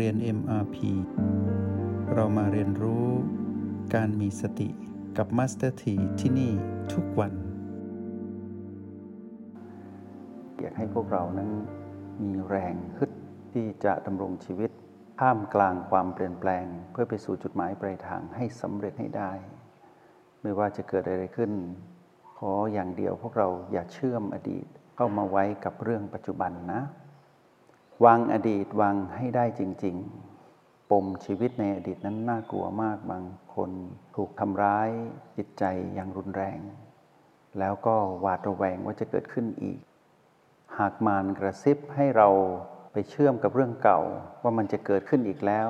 เรียน MRP เรามาเรียนรู้การมีสติกับ Master T ที่ที่นี่ทุกวัน อยากให้พวกเรานั้นมีแรงฮึดที่จะดำรงชีวิตท่ามกลางความเปลี่ยนแปลง เพื่อไปสู่จุดหมายปลายทางให้สำเร็จให้ได้ ไม่ว่าจะเกิดอะไรขึ้น ขออย่างเดียวพวกเราอย่าเชื่อมอดีตเข้ามาไว้กับเรื่องปัจจุบันนะ วางอดีตวางให้ได้จริง ๆ ปมชีวิตในอดีตนั้นน่ากลัวมากบางคนถูกทำร้ายจิตใจอย่างรุนแรง แล้วก็หวาดระแวงว่าจะเกิดขึ้นอีก หากมารกระซิบให้เราไปเชื่อมกับเรื่องเก่าว่ามันจะเกิดขึ้นอีกแล้ว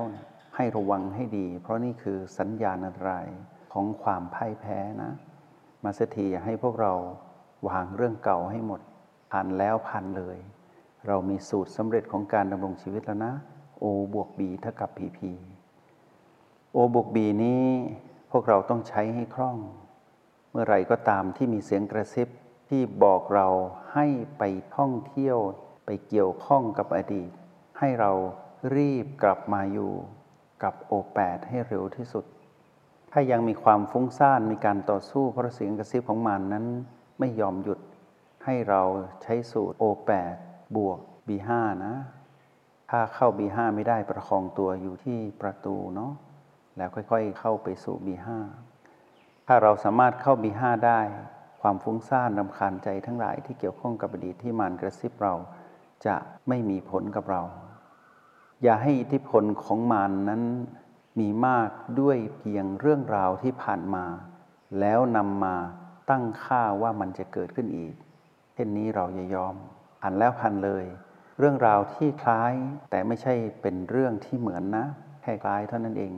ให้ระวังให้ดี เพราะนี่คือสัญญาณอันตรายของความพ่ายแพ้นะ มาสถีอยากให้พวกเราวางเรื่องเก่าให้หมดผ่านแล้วผ่านเลย เรามีสูตรสำเร็จของการดำรงชีวิตแล้วนะ O บวก B เท่ากับ PP O บวก B นี้พวกเราต้องใช้ให้คล่อง เมื่อไรก็ตามที่มีเสียงกระซิบที่บอกเราให้ไปท่องเที่ยวไปเกี่ยวข้องกับอดีต ให้เรารีบกลับมาอยู่กับ O8 ให้เร็วที่สุด ถ้ายังมีความฟุ้งซ่านมีการต่อสู้เพราะเสียงกระซิบของมันนั้นไม่ยอมหยุดให้เราใช้สูตร O8 บวก B5 นะ ถ้าเข้า B5 ไม่ได้ประคองตัวอยู่ที่ประตูเนาะ แล้วค่อยๆเข้าไปสู่ B5 ถ้าเราสามารถเข้า B5 ได้ ความฟุ้งซ่านรำคาญใจทั้งหลายที่เกี่ยวข้องกับอดีตที่มารกระซิบเราจะไม่มีผลกับเรา อย่าให้อิทธิพลของมานนั้นมีมากด้วยเพียงเรื่องราวที่ผ่านมา แล้วนำมาตั้งค่าว่ามันจะเกิดขึ้นอีก เช่นนี้เราอย่ายอม ผ่านแล้วผ่านเลย เรื่องราวที่คล้ายแต่ไม่ใช่เป็นเรื่องที่เหมือนนะแค่คล้ายเท่านั้นเอง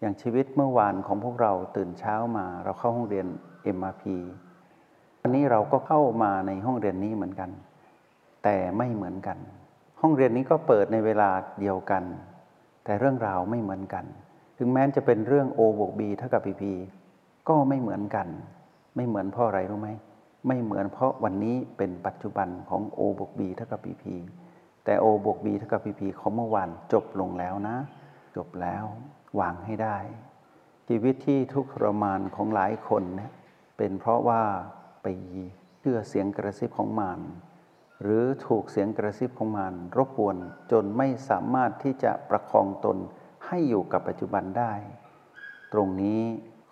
อย่างชีวิตเมื่อวานของพวกเราตื่นเช้ามาเราเข้าห้องเรียน MRP วันนี้เราก็เข้ามาในห้องเรียนนี้เหมือนกัน แต่ไม่เหมือนกัน ห้องเรียนนี้ก็เปิดในเวลาเดียวกัน แต่เรื่องราวไม่เหมือนกัน ถึงแม้จะเป็นเรื่อง O บวก B เท่ากับ PP ก็ไม่เหมือนกัน ไม่เหมือนเพราะอะไรรู้ไหม ไม่เหมือนเพราะวันนี้เป็นปัจจุบันของ O บวก B เท่ากับ PP แต่ O บวก B เท่ากับ PP ของเมื่อวานจบลงแล้วนะ จบแล้ววางให้ได้ ชีวิตที่ทุกข์ทรมานของหลายคนเนี่ยเป็นเพราะว่าไปเชื่อเสียงกระซิบของมารหรือถูกเสียงกระซิบของมารรบกวนจนไม่สามารถที่จะประคองตนให้อยู่กับปัจจุบันได้ ตรงนี้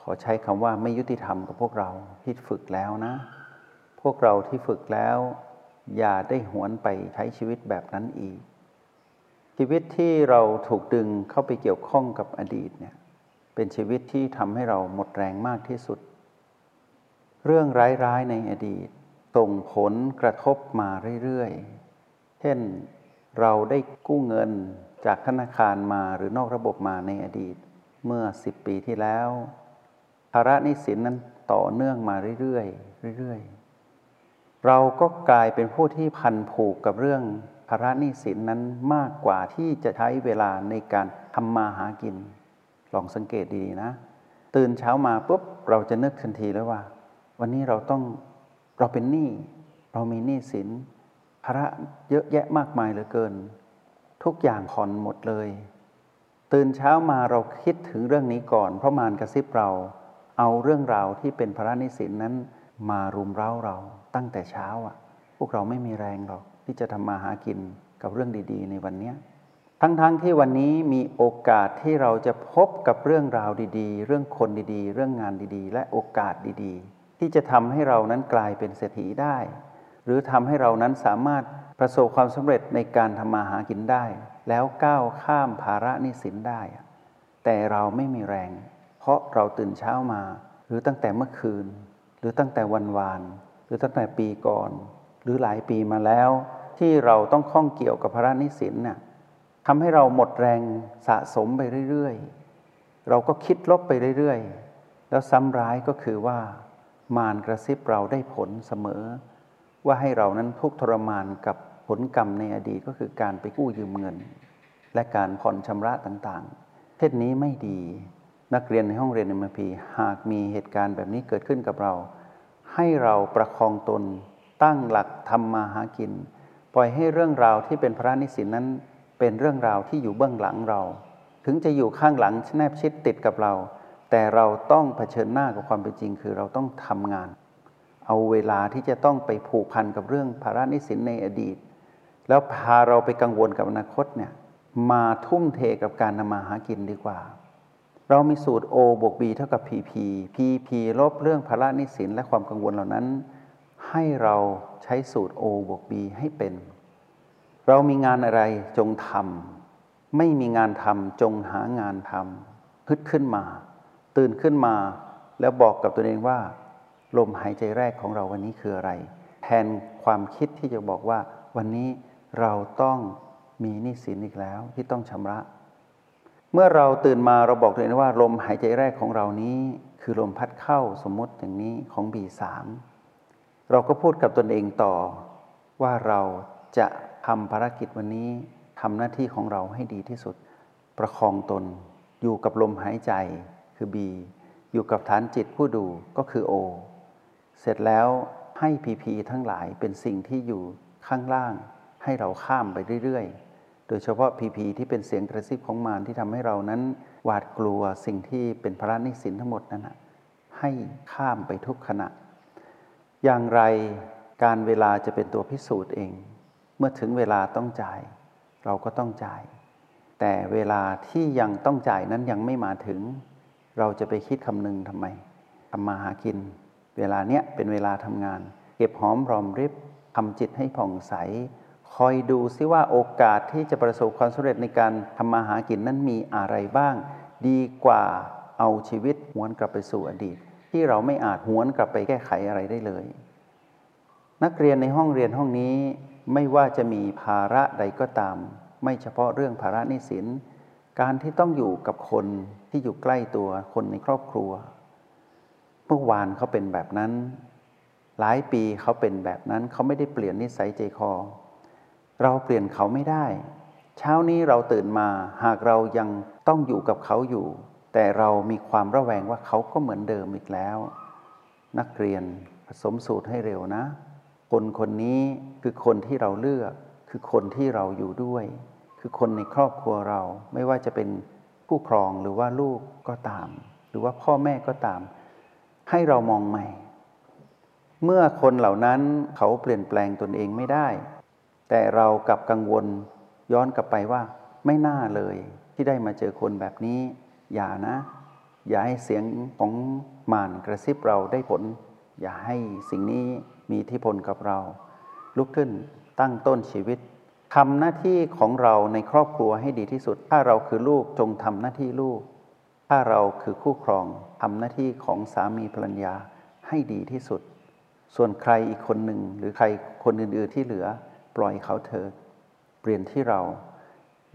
ขอใช้คำว่าไม่ยุติธรรมกับพวกเราที่ฝึกแล้วนะ พวกเราที่ฝึกแล้ว อย่าได้หวนไปใช้ชีวิตแบบนั้นอีก ชีวิตที่เราถูกดึงเข้าไปเกี่ยวข้องกับอดีตเนี่ยเป็นชีวิตที่ทำให้เราหมดแรงมากที่สุด เรื่องร้ายๆในอดีตส่งผลกระทบมาเรื่อยๆ เช่นเราได้กู้เงินจากธนาคารมาหรือนอกระบบมาในอดีต เมื่อ 10 ปีที่แล้ว ภาระนี้สินนั้นต่อเนื่องมาเรื่อยๆเรื่อยๆ เราก็กลายเป็นผู้ที่พันผูกกับเรื่องภาระหนี้สินนั้นมากกว่าที่จะใช้เวลาในการทำมาหากิน ลองสังเกตดีๆนะ ตื่นเช้ามาปุ๊บเราจะนึกทันทีแล้วว่า วันนี้เราต้องเราเป็นหนี้เรามีหนี้สินภาระเยอะแยะมากมายเหลือเกิน ทุกอย่างผ่อนหมดเลย ตื่นเช้ามาเราคิดถึงเรื่องนี้ก่อน เพราะมารกระซิบเรา เอาเรื่องราวที่เป็นภาระหนี้สินนั้นมารุมเร้าเรา ตั้งแต่เช้าอะ พวกเราไม่มีแรงหรอกที่จะทำมาหากินกับเรื่องดี ๆ ในวันนี้ทั้งๆทที่วันนี้มีโอกาสที่เราจะพบกับเรื่องราวดีๆ เรื่องคนดีๆ เรื่องงานดีๆ และโอกาสดีๆ ที่จะทำให้เรานั้นกลายเป็นเศรษฐีได้ หรือทำให้เรานั้นสามารถประสบความสำเร็จในการทำมาหากินได้ แล้วก้าวข้ามภาระนี้สินได้ แต่เราไม่มีแรง เพราะเราตื่นเช้ามา หรือตั้งแต่เมื่อคืน หรือตั้งแต่วันวาน รือตั้งแต่ปีก่อน หรือหลายปีมาแล้ว ที่เราต้องข้องเกี่ยวกับภาระนี้สินน่ะทำให้เราหมดแรงสะสมไปเรื่อยๆ เราก็คิดลบไปเรื่อยๆ แล้วซ้ำร้ายก็คือว่ามารกระซิบเราได้ผลเสมอ ว่าให้เรานั้นทุกทรมานกับผลกรรมในอดีตก็คือการไปกู้ยืมเงิน และการผ่อนชำระต่างๆเช่นนี้ไม่ดี นักเรียนในห้องเรียนเอ็มพีหากมีเหตุการณ์แบบนี้เกิดขึ้นกับเรา ให้เราประคองตน ตั้งหลักทำมาหากิน ปล่อยให้เรื่องราวที่เป็นพระนิสินนั้น เป็นเรื่องราวที่อยู่เบื้องหลังเรา ถึงจะอยู่ข้างหลังแนบชิดติดกับเรา แต่เราต้องเผชิญหน้ากับความเป็นจริง คือเราต้องทำงาน เอาเวลาที่จะต้องไปผูกพันกับเรื่องภาระนิสินในอดีต แล้วพาเราไปกังวลกับอนาคตเนี่ยมาทุ่มเทกับการทำมาหากินดีกว่า เรามีสูตร O บวก B เท่ากับ PP PP ลบเรื่องภาระนิสินและความกังวลเหล่านั้น ให้เราใช้สูตร O บวก B ให้เป็น เรามีงานอะไรจงทำไม่มีงานทำจงหางานทำฮึดขึ้นมา ตื่นขึ้นมาแล้วบอกกับตัวเองว่า ลมหายใจแรกของเราวันนี้คืออะไร แทนความคิดที่จะบอกว่า วันนี้เราต้องมีหนี้สินอีกแล้วที่ต้องชำระ เมื่อเราตื่นมาเราบอกตัวเองว่าลมหายใจแรกของเรานี้ คือลมพัดเข้าสมมติอย่างนี้ของ B3 เราก็พูดกับตนเองต่อ ว่าเราจะทำภารกิจวันนี้ทำหน้าที่ของเราให้ดีที่สุด ประคองตน อยู่กับลมหายใจคือ B อยู่กับฐานจิตผู้ดูก็คือ O เสร็จแล้วให้พีพีทั้งหลายเป็นสิ่งที่อยู่ข้างล่าง ให้เราข้ามไปเรื่อยๆ โดยเฉพาะพีพีที่เป็นเสียงกระซิบของมารที่ทำให้เรานั้นหวาดกลัวสิ่งที่เป็นพระนิสินทั้งหมดนั้นให้ข้ามไปทุกขณะ อย่างไรการเวลาจะเป็นตัวพิสูจน์เอง เมื่อถึงเวลาต้องจ่าย เราก็ต้องจ่าย แต่เวลาที่ยังต้องจ่ายนั้นยังไม่มาถึง เราจะไปคิดคำนึงทำไมทำมาหากิน เวลาเนี้ยเป็นเวลาทำงาน เก็บหอมรอมริบทำจิตให้ผ่องใส คอยดูซิว่าโอกาสที่จะประสบความสำเร็จในการทำมาหากินนั้นมีอะไรบ้าง ดีกว่าเอาชีวิตหวนกลับไปสู่อดีต ที่เราไม่อาจหวนกลับไปแก้ไขอะไรได้เลย นักเรียนในห้องเรียนห้องนี้ไม่ว่าจะมีภาระใดก็ตาม ไม่เฉพาะเรื่องภาระนิสินการที่ต้องอยู่กับคนที่อยู่ใกล้ตัวคนในครอบครัวเมื่อวานเขาเป็นแบบนั้น หลายปีเขาเป็นแบบนั้นเขาไม่ได้เปลี่ยนนิสัยใจคอ เราเปลี่ยนเขาไม่ได้ เช้านี้เราตื่นมาหากเรายังต้องอยู่กับเขาอยู่ แต่เรามีความระแวงว่าเขาก็เหมือนเดิมอีกแล้ว นักเรียนผสมสูตรให้เร็วนะ คนคนนี้คือคนที่เราเลือก คือคนที่เราอยู่ด้วย คือคนในครอบครัวเราไม่ว่าจะเป็นผู้ครองหรือว่าลูกก็ตาม หรือว่าพ่อแม่ก็ตาม ให้เรามองใหม่ เมื่อคนเหล่านั้นเขาเปลี่ยนแปลงตนเองไม่ได้ แต่เรากลับกังวลย้อนกลับไปว่าไม่น่าเลยที่ได้มาเจอคนแบบนี้ อย่านะ อย่าให้เสียงของมานกระซิบเราได้ผล อย่าให้สิ่งนี้มีที่พลกับเรา ลุกขึ้นตั้งต้นชีวิตทำหน้าที่ของเราในครอบครัวให้ดีที่สุด ถ้าเราคือลูกจงทำหน้าที่ลูก ถ้าเราคือคู่ครองทำหน้าที่ของสามีภรรยาให้ดีที่สุด ส่วนใครอีกคนหนึ่งหรือใครคนอื่นๆที่เหลือ ปล่อยเขาเถิดเปลี่ยนที่เรา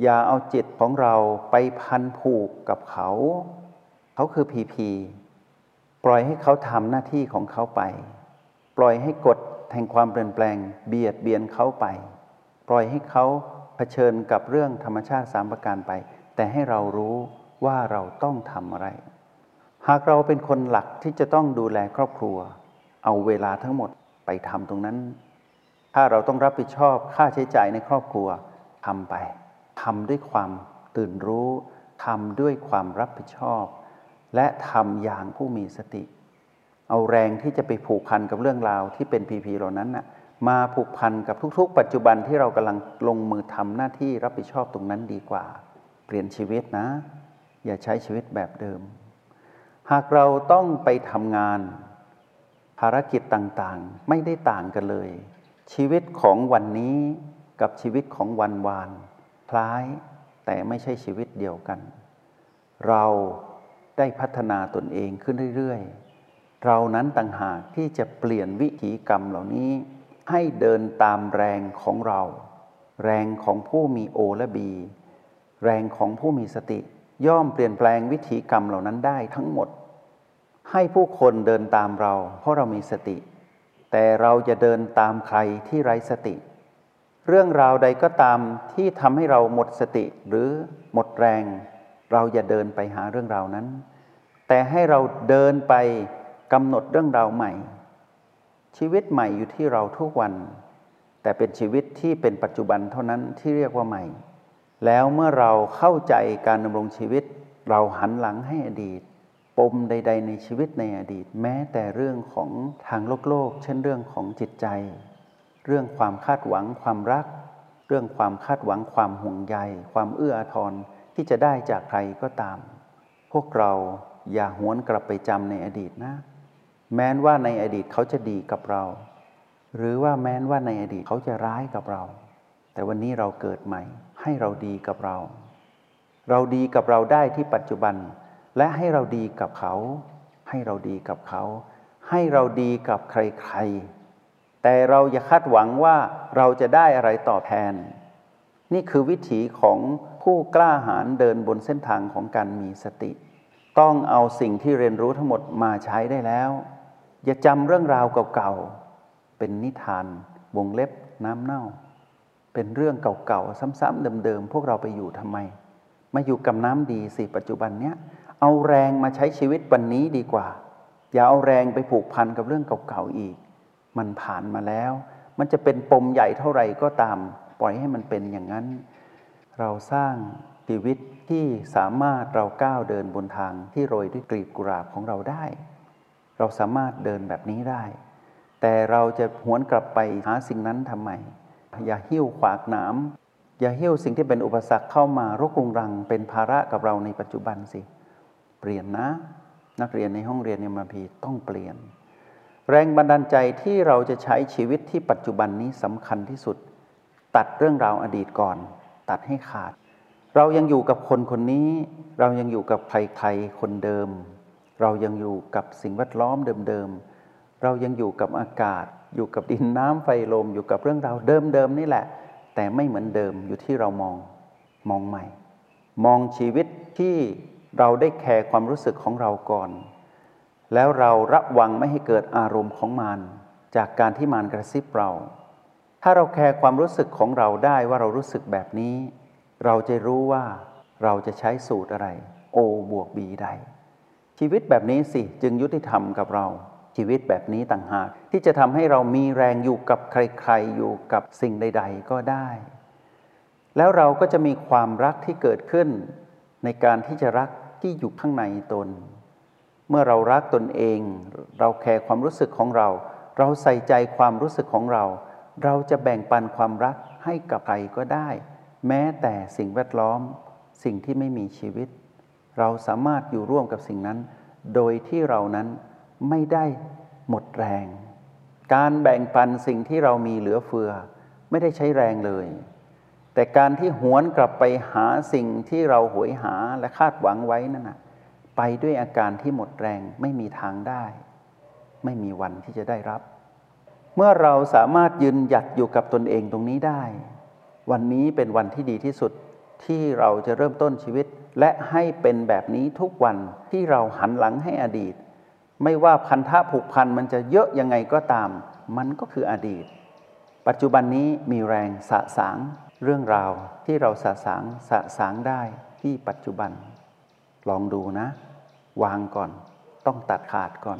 อย่าเอาจิตของเราไปพันผูกกับเขา เขาคือพีพีปล่อยให้เขาทำหน้าที่ของเขาไป ปล่อยให้กฎแห่งความเปลี่ยนแปลง เบียดเบียนเขาไป ปล่อยให้เขาเผชิญกับเรื่องธรรมชาติสามประการไป แต่ให้เรารู้ว่าเราต้องทำอะไร หากเราเป็นคนหลักที่จะต้องดูแลครอบครัว เอาเวลาทั้งหมดไปทำตรงนั้น ถ้าเราต้องรับผิดชอบค่าใช้จ่ายในครอบครัวทำไปทำด้วยความตื่นรู้ทำด้วยความรับผิดชอบ และทำอย่างผู้มีสติ เอาแรงที่จะไปผูกพันกับเรื่องราวที่เป็นพีพีเหล่านั้นนะ่ะมาผูกพันกับทุกๆ ปัจจุบันที่เรากำลังลงมือทำหน้าที่รับผิดชอบตรงนั้นดีกว่า เปลี่ยนชีวิตนะ อย่าใช้ชีวิตแบบเดิม หากเราต้องไปทำงาน ภารกิจต่างๆ ไม่ได้ต่างกันเลย ชีวิตของวันนี้กับชีวิตของวันวาน คล้ายแต่ไม่ใช่ชีวิตเดียวกัน เราได้พัฒนาตนเองขึ้นเรื่อยๆ เรานั้นต่างหากที่จะเปลี่ยนวิถีกรรมเหล่านี้ ให้เดินตามแรงของเรา แรงของผู้มีโอและบี แรงของผู้มีสติ ย่อมเปลี่ยนแปลงวิถีกรรมเหล่านั้นได้ทั้งหมด ให้ผู้คนเดินตามเรา เพราะเรามีสติ แต่เราจะเดินตามใครที่ไร้สติ เรื่องราวใดก็ตามที่ทำให้เราหมดสติหรือหมดแรง เราอย่าเดินไปหาเรื่องราวนั้น แต่ให้เราเดินไปกำหนดเรื่องราวใหม่ ชีวิตใหม่อยู่ที่เราทุกวัน แต่เป็นชีวิตที่เป็นปัจจุบันเท่านั้นที่เรียกว่าใหม่ แล้วเมื่อเราเข้าใจการดำรงชีวิต เราหันหลังให้อดีต ปมใด ๆ ในชีวิตในอดีต แม้แต่เรื่องของทางโลกโลก เช่นเรื่องของจิตใจ เรื่องความคาดหวังความรัก เรื่องความคาดหวังความห่วงใย ความเอื้ออาทรที่จะได้จากใครก็ตาม พวกเราอย่าหวนกลับไปจำในอดีตนะ แม้นว่าในอดีตเขาจะดีกับเรา หรือว่าแม้นว่าในอดีตเขาจะร้ายกับเรา แต่วันนี้เราเกิดใหม่ ให้เราดีกับเรา เราดีกับเราได้ที่ปัจจุบัน และให้เราดีกับเขา ให้เราดีกับเขา ให้เราดีกับใครๆ แต่เราอย่าคาดหวังว่าเราจะได้อะไรตอบแทน นี่คือวิถีของผู้กล้าหาญเดินบนเส้นทางของการมีสติ ต้องเอาสิ่งที่เรียนรู้ทั้งหมดมาใช้ได้แล้ว อย่าจำเรื่องราวเก่าๆ เป็นนิทานวงเล็บน้ำเน่า เป็นเรื่องเก่าๆ ซ้ำๆเดิมๆ พวกเราไปอยู่ทำไม มาอยู่กับน้ำดีสิปัจจุบันเนี้ย เอาแรงมาใช้ชีวิตวันนี้ดีกว่า อย่าเอาแรงไปผูกพันกับเรื่องเก่าๆอีก มันผ่านมาแล้ว มันจะเป็นปมใหญ่เท่าไหร่ก็ตาม ปล่อยให้มันเป็นอย่างนั้น เราสร้างชีวิตที่สามารถเราก้าวเดินบนทางที่โรยด้วยกลีบกุหลาบของเราได้ เราสามารถเดินแบบนี้ได้ แต่เราจะหวนกลับไปหาสิ่งนั้นทำไม อย่าหิ้วขวากหนามอย่าหิ้วสิ่งที่เป็นอุปสรรคเข้ามารกรุงรังเป็นภาระกับเราในปัจจุบันสิ เปลี่ยนนะ นักเรียนในห้องเรียนเอ็มพีต้องเปลี่ยน แรงบันดาลใจที่เราจะใช้ชีวิตที่ปัจจุบันนี้สำคัญที่สุด ตัดเรื่องราวอดีตก่อน ตัดให้ขาด เรายังอยู่กับคนคนนี้ เรายังอยู่กับใครๆคนเดิม เรายังอยู่กับสิ่งแวดล้อมเดิมๆเรายังอยู่กับอากาศ อยู่กับดินน้ำไฟลมอยู่กับเรื่องราวเดิมๆนี่แหละ แต่ไม่เหมือนเดิมอยู่ที่เรามองมองใหม่ มองชีวิตที่ เราได้แคร์ความรู้สึกของเราก่อน แล้วเราระวังไม่ให้เกิดอารมณ์ของมารจากการที่มารกระซิบเรา ถ้าเราแคร์ความรู้สึกของเราได้ว่าเรารู้สึกแบบนี้ เราจะรู้ว่าเราจะใช้สูตรอะไร O บวก B ใด ชีวิตแบบนี้สิจึงยุติธรรมกับเรา ชีวิตแบบนี้ต่างหาก ที่จะทำให้เรามีแรงอยู่กับใครๆ อยู่กับสิ่งใด ๆ ก็ได้ แล้วเราก็จะมีความรักที่เกิดขึ้น ในการที่จะรัก ที่อยู่ข้างในตน เมื่อเรารักตนเอง เราแคร์ความรู้สึกของเรา เราใส่ใจความรู้สึกของเรา เราจะแบ่งปันความรักให้กับใครก็ได้ แม้แต่สิ่งแวดล้อม สิ่งที่ไม่มีชีวิต เราสามารถอยู่ร่วมกับสิ่งนั้น โดยที่เรานั้นไม่ได้หมดแรง การแบ่งปันสิ่งที่เรามีเหลือเฟือ ไม่ได้ใช้แรงเลย แต่การที่หวนกลับไปหาสิ่งที่เราหวยหาและคาดหวังไว้นั่นนะไปด้วยอาการที่หมดแรงไม่มีทางได้ ไม่มีวันที่จะได้รับ เมื่อเราสามารถยืนหยัดอยู่กับตนเองตรงนี้ได้ วันนี้เป็นวันที่ดีที่สุดที่เราจะเริ่มต้นชีวิต และให้เป็นแบบนี้ทุกวันที่เราหันหลังให้อดีต ไม่ว่าพันธะผูกพันมันจะเยอะยังไงก็ตาม มันก็คืออดีต ปัจจุบันนี้มีแรงสะสาง เรื่องราวที่เราสะสางสะสางได้ที่ปัจจุบัน ลองดูนะ วางก่อน ต้องตัดขาดก่อน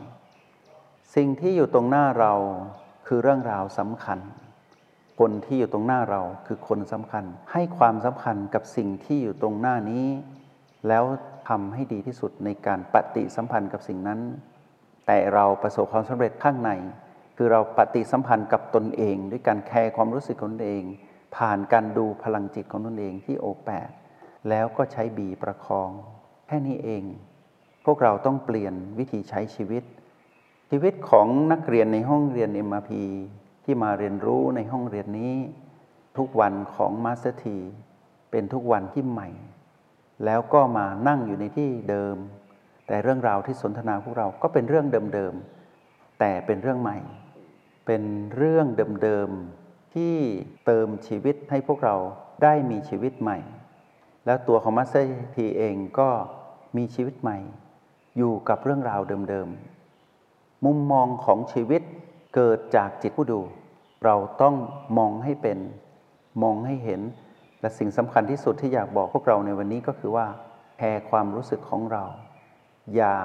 สิ่งที่อยู่ตรงหน้าเราคือเรื่องราวสำคัญ คนที่อยู่ตรงหน้าเราคือคนสำคัญ ให้ความสำคัญกับสิ่งที่อยู่ตรงหน้านี้ แล้วทำให้ดีที่สุดในการปฏิสัมพันธ์กับสิ่งนั้น แต่เราประสบความสำเร็จข้างใน คือเราปฏิสัมพันธ์กับตนเอง ด้วยการ care ความรู้สึกของตนเอง ผ่านการดูพลังจิตของตนเองที่โอแปดแล้วก็ใช้ B ประคอง แค่นี้เอง พวกเราต้องเปลี่ยนวิธีใช้ชีวิต ชีวิตของนักเรียนในห้องเรียน MRP ที่มาเรียนรู้ในห้องเรียนนี้ ทุกวันของ Master T เป็นทุกวันที่ใหม่ แล้วก็มานั่งอยู่ในที่เดิม แต่เรื่องราวที่สนทนาพวกเราก็เป็นเรื่องเดิมๆแต่เป็นเรื่องใหม่ เป็นเรื่องเดิมๆ ที่เติมชีวิตให้พวกเราได้มีชีวิตใหม่ แล้วตัวของ Master T เองก็มีชีวิตใหม่ อยู่กับเรื่องราวเดิมๆ มุมมองของชีวิตเกิดจากจิตผู้ดู เราต้องมองให้เป็น มองให้เห็น และสิ่งสำคัญที่สุดที่อยากบอกพวกเราในวันนี้ก็คือว่าแคร์ความรู้สึกของเรา อย่า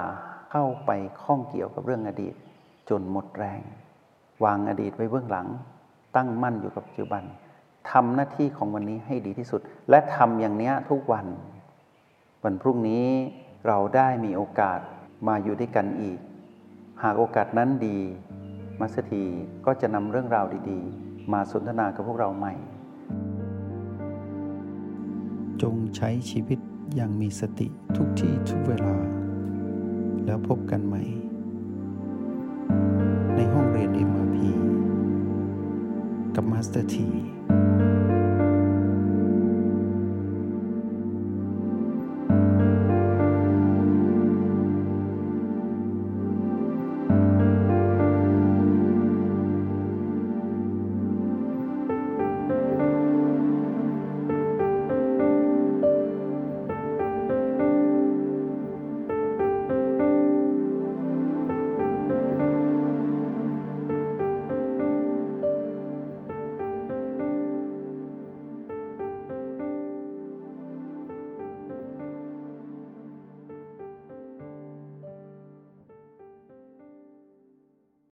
เข้าไปข้องเกี่ยวกับเรื่องอดีต จนหมดแรง วางอดีตไว้เบื้องหลัง ตั้งมั่นอยู่กับปัจจุบันทำหน้าที่ของวันนี้ให้ดีที่สุด และทำอย่างเนี้ยทุกวัน วันพรุ่งนี้เราได้มีโอกาสมาอยู่ด้วยกันอีก หากโอกาสนั้นดี Master T ก็จะนำเรื่องราวดีๆ มาสนทนากับพวกเราใหม่ จงใช้ชีวิตอย่างมีสติทุกที่ทุกเวลา แล้วพบกันใหม่ กับ Master T